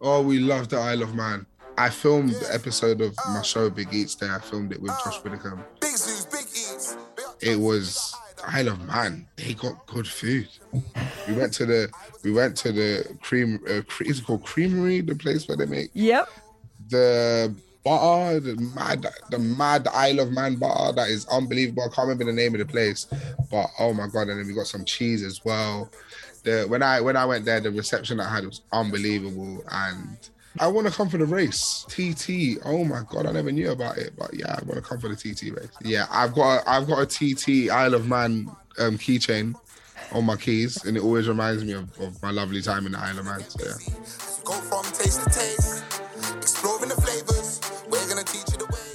Oh, we love the Isle of Man. I filmed the episode of my show Big Eats there. I filmed it with Josh Widdicombe. Big Zuu's, big eats. It was Isle of Man. They got good food. We went to the we went to the cream. Uh, cre- is it called Creamery? The place where they make Yep. the butter, the mad, the mad Isle of Man butter that is unbelievable. I can't remember the name of the place, but oh my god! And then we got some cheese as well. The when I when I went there, the reception I had was unbelievable, and I want to come for the race. TT. Oh my god, I never knew about it, but yeah, I want to come for the TT race. Yeah, I've got a, I've got a TT Isle of Man um, keychain on my keys, and it always reminds me of, of my lovely time in the Isle of Man. So yeah. Go from taste to taste, exploring the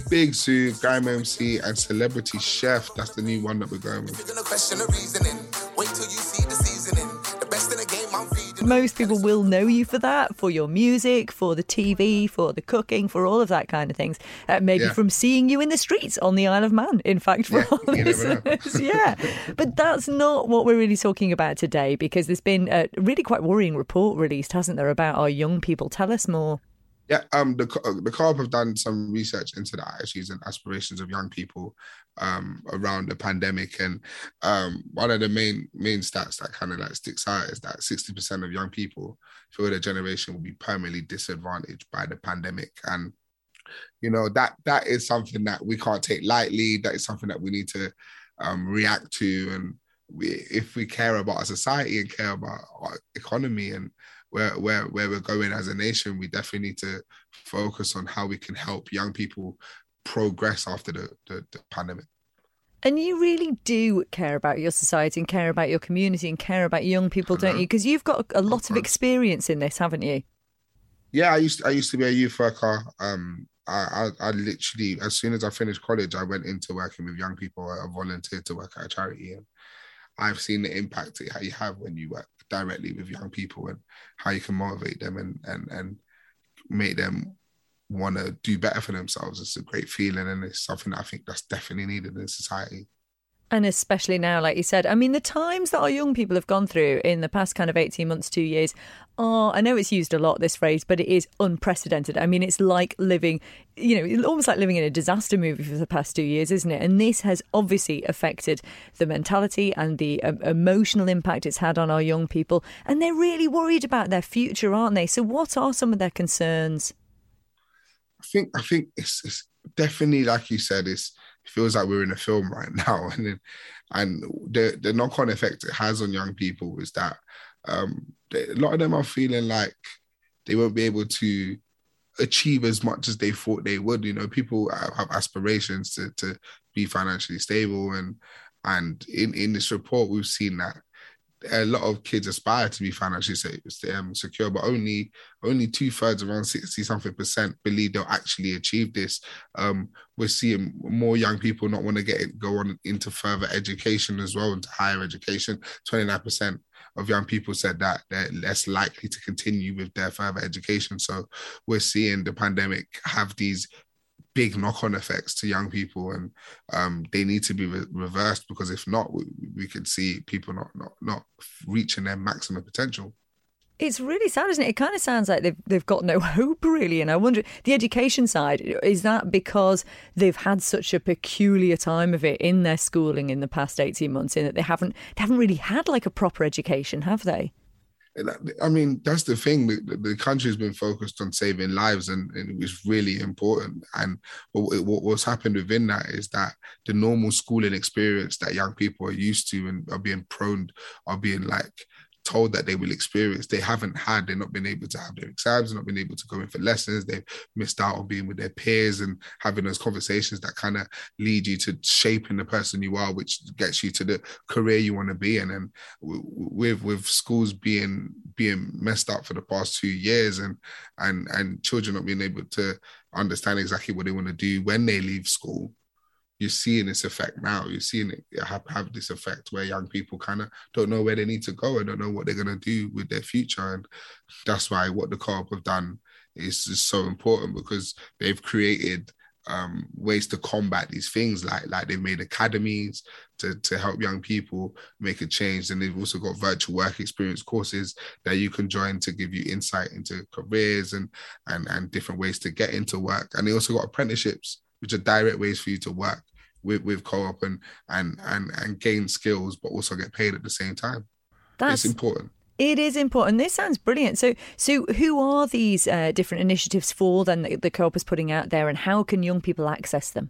Big Zuu, Grime MC, and Celebrity Chef. That's the new one that we're going with. You're gonna question the reasoning. Wait till you see the seasoning. The best in the game, I'm feeding. Most people will know you for that, for your music, for the TV, for the cooking, for all of that kind of things. Uh, maybe Yeah. from seeing you in the streets on the Isle of Man, in fact, for Yeah, all you never know. listeners. yeah. But that's not what we're really talking about today because there's been a really quite worrying report released, hasn't there, about our young people. Tell us more. Yeah, um, the the co-op have done some research into the attitudes and aspirations of young people um, around the pandemic, and um, one of the main main stats that kind of like sticks out is that sixty percent of young people feel their generation will be permanently disadvantaged by the pandemic, and you know that that is something that we can't take lightly. That is something that we need to um, react to, and we, if we care about our society and care about our economy and where where where we're going as a nation, we definitely need to focus on how we can help young people progress after the, the, the pandemic. And you really do care about your society and care about your community and care about young people, don't you? Because you've got a lot of experience in this, haven't you? Yeah, I used I used to be a youth worker. Um, I, I I literally as soon as I finished college, I went into working with young people. I volunteered to work at a charity, and I've seen the impact that you have when you work directly with young people and how you can motivate them and and and make them want to do better for themselves. It's a great feeling, and it's something I think that's definitely needed in society. And especially now, like you said, I mean, the times that our young people have gone through in the past kind of 18 months, two years, are, I know it's used a lot, this phrase, but it is unprecedented. I mean, it's like living, you know, almost like living in a disaster movie for the past two years, isn't it? And this has obviously affected the mentality and the um, emotional impact it's had on our young people. And they're really worried about their future, aren't they? So, what are some of their concerns? I think I think it's, it's definitely like you said. It's it feels like we're in a film right now, and then, and the the knock on effect it has on young people is that um, they, a lot of them are feeling like they won't be able to achieve as much as they thought they would. You know, people have have aspirations to to be financially stable, and and in in this report we've seen that a lot of kids aspire to be financially um, secure, but only only two thirds, around sixty something percent, believe they'll actually achieve this. Um, we're seeing more young people not want to get it, go on into further education as well, into higher education. Twenty nine percent of young people said that they're less likely to continue with their further education. So we're seeing the pandemic have these big knock-on effects to young people and um, they need to be re- reversed because if not we, we could see people not, not not reaching their maximum potential It's really sad, isn't it? It kind of sounds like they've they've got no hope, really. And I wonder, the education side is that because they've had such a peculiar time of it in their schooling in the past eighteen months, in that they haven't they haven't really had like a proper education, have they? I mean, that's the thing. The, the country's been focused on saving lives, and, and it was really important. And what, what, what's happened within that is that the normal schooling experience that young people are used to and are being prone, are being like told that they will experience, they haven't had. They've not been able to have their exams, not been able to go in for lessons. They've missed out on being with their peers and having those conversations that kind of lead you to shaping the person you are, which gets you to the career you want to be in. And with with schools being being messed up for the past two years and and and children not being able to understand exactly what they want to do when they leave school you're seeing this effect now you're seeing it have, have this effect where young people kind of don't know where they need to go and don't know what they're going to do with their future and that's why what the co-op have done is, is so important because they've created um, ways to combat these things. Like like they've made academies to to help young people make a change, and they've also got virtual work experience courses that you can join to give you insight into careers and and and different ways to get into work. And they also got apprenticeships, which are direct ways for you to work with, with co-op and and and and gain skills, but also get paid at the same time. That's it's important. It is important. This sounds brilliant. So, so who are these uh, different initiatives for? Then the, the co-op is putting out there, and how can young people access them?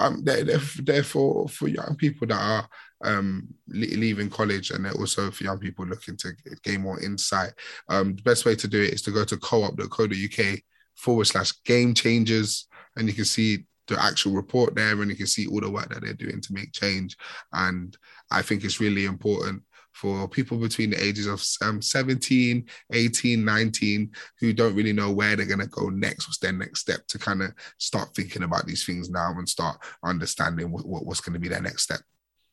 Um, they're, they're, they're for for young people that are um leaving college, and they're also for young people looking to gain more insight. Um, the best way to do it is to go to co-op.co.uk forward slash game changers, and you can see the actual report there, and you can see all the work that they're doing to make change. And I think it's really important for people between the ages of um, 17, 18, 19 who don't really know where they're going to go next, what's their next step to kind of start thinking about these things now and start understanding what, what what's going to be their next step.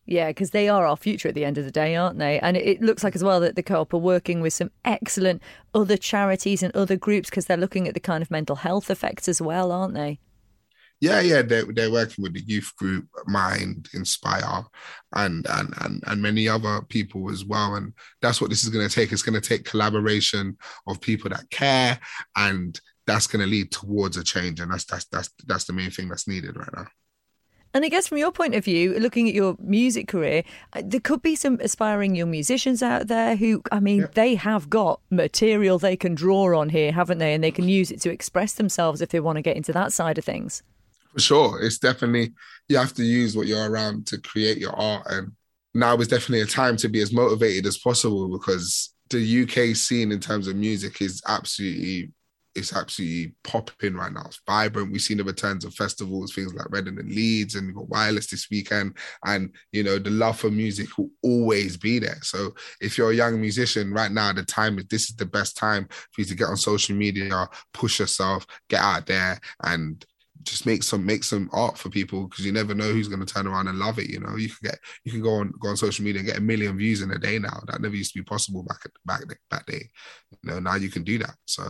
Yeah, because they are our future at the end of the day, aren't they? And it looks like as well that the co-op are working with some excellent other charities and other groups because they're looking at the kind of mental health effects as well, aren't they? Yeah, yeah, they're, they're working with the youth group, Mind, Inspire, and and and and many other people as well. And that's what this is going to take. It's going to take collaboration of people that care, and that's going to lead towards a change. And that's that's that's that's the main thing that's needed right now. And I guess from your point of view, looking at your music career, uh, there could be some aspiring young musicians out there who, I mean, yeah. they have got material they can draw on here, haven't they? And they can use it to express themselves if they want to get into that side of things. For sure. It's definitely, you have to use what you're around to create your art. And now is definitely a time to be as motivated as possible because the UK scene in terms of music is absolutely it's absolutely popping right now. It's vibrant. We've seen the returns of festivals, things like Reading and Leeds, and we've got Wireless this weekend. And you know, the love for music will always be there. So if you're a young musician right now, the time is this is the best time for you to get on social media, push yourself, get out there, and just make some make some art for people because you never know who's going to turn around and love it. You know, you can get you can go on go on social media and get a million views in a day now. That never used to be possible back back back day. You know, now you can do that. So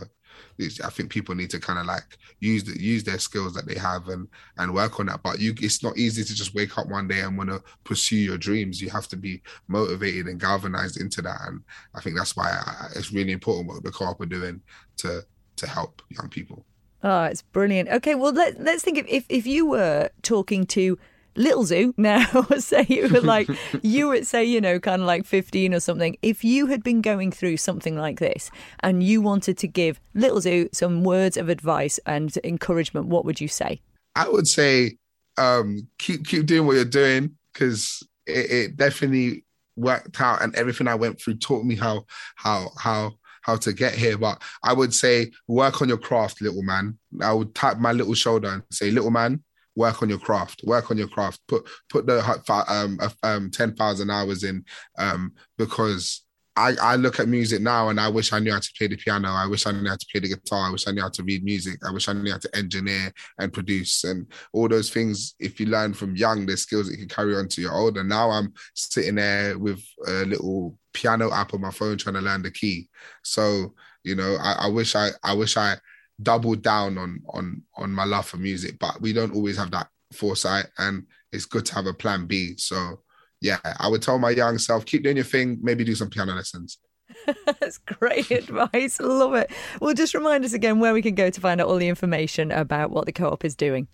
I think people need to kind of like use the, use their skills that they have and and work on that. But you, it's not easy to just wake up one day and want to pursue your dreams. You have to be motivated and galvanized into that. And I think that's why I, it's really important what the co-op are doing to to help young people. Oh, it's brilliant. Okay, well let let's think of if if you were talking to Little Zuu now, say you were like you would say, you know, kind of like 15 or something. If you had been going through something like this and you wanted to give Little Zuu some words of advice and encouragement, what would you say? I would say um, keep keep doing what you're doing because it, it definitely worked out and everything I went through taught me how how how how to get here. But I would say work on your craft, little man. I would tap my little shoulder and say, little man, work on your craft. Work on your craft. Put put the um, um ten thousand hours in um because I, I look at music now and I wish I knew how to play the piano. I wish I knew how to play the guitar. I wish I knew how to read music. I wish I knew how to engineer and produce and all those things. If you learn from young, there's skills that you can carry on to your older. Now I'm sitting there with a little piano app on my phone trying to learn the key. So, you know, I, I wish I I wish I doubled down on on on my love for music, but we don't always have that foresight and it's good to have a plan B. So yeah, I would tell my young self, keep doing your thing, maybe do some piano lessons. That's great advice. Love it. Well, just remind us again where we can go to find out all the information about what the co-op is doing.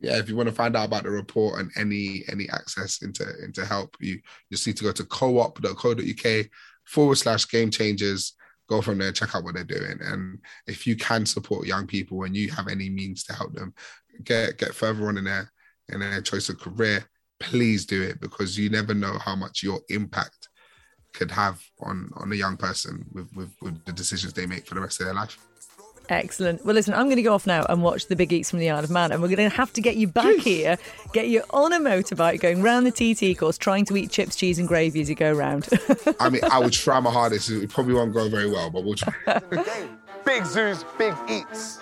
Yeah, if you want to find out about the report and any any access into into help, you just need to go to co-op.co.uk forward slash game changers. Go from there, check out what they're doing, and if you can support young people and you have any means to help them get get further on in their in their choice of career, please do it because you never know how much your impact could have on on a young person with, with, with the decisions they make for the rest of their life. Excellent. Well, listen, I'm going to go off now and watch the Big Eats from the Isle of Man, and we're going to have to get you back Jeez. here, get you on a motorbike, going round the TT course, trying to eat chips, cheese, and gravy as you go round. I mean, I would try my hardest. It probably won't go very well, but we'll try. big Zuu's, big eats.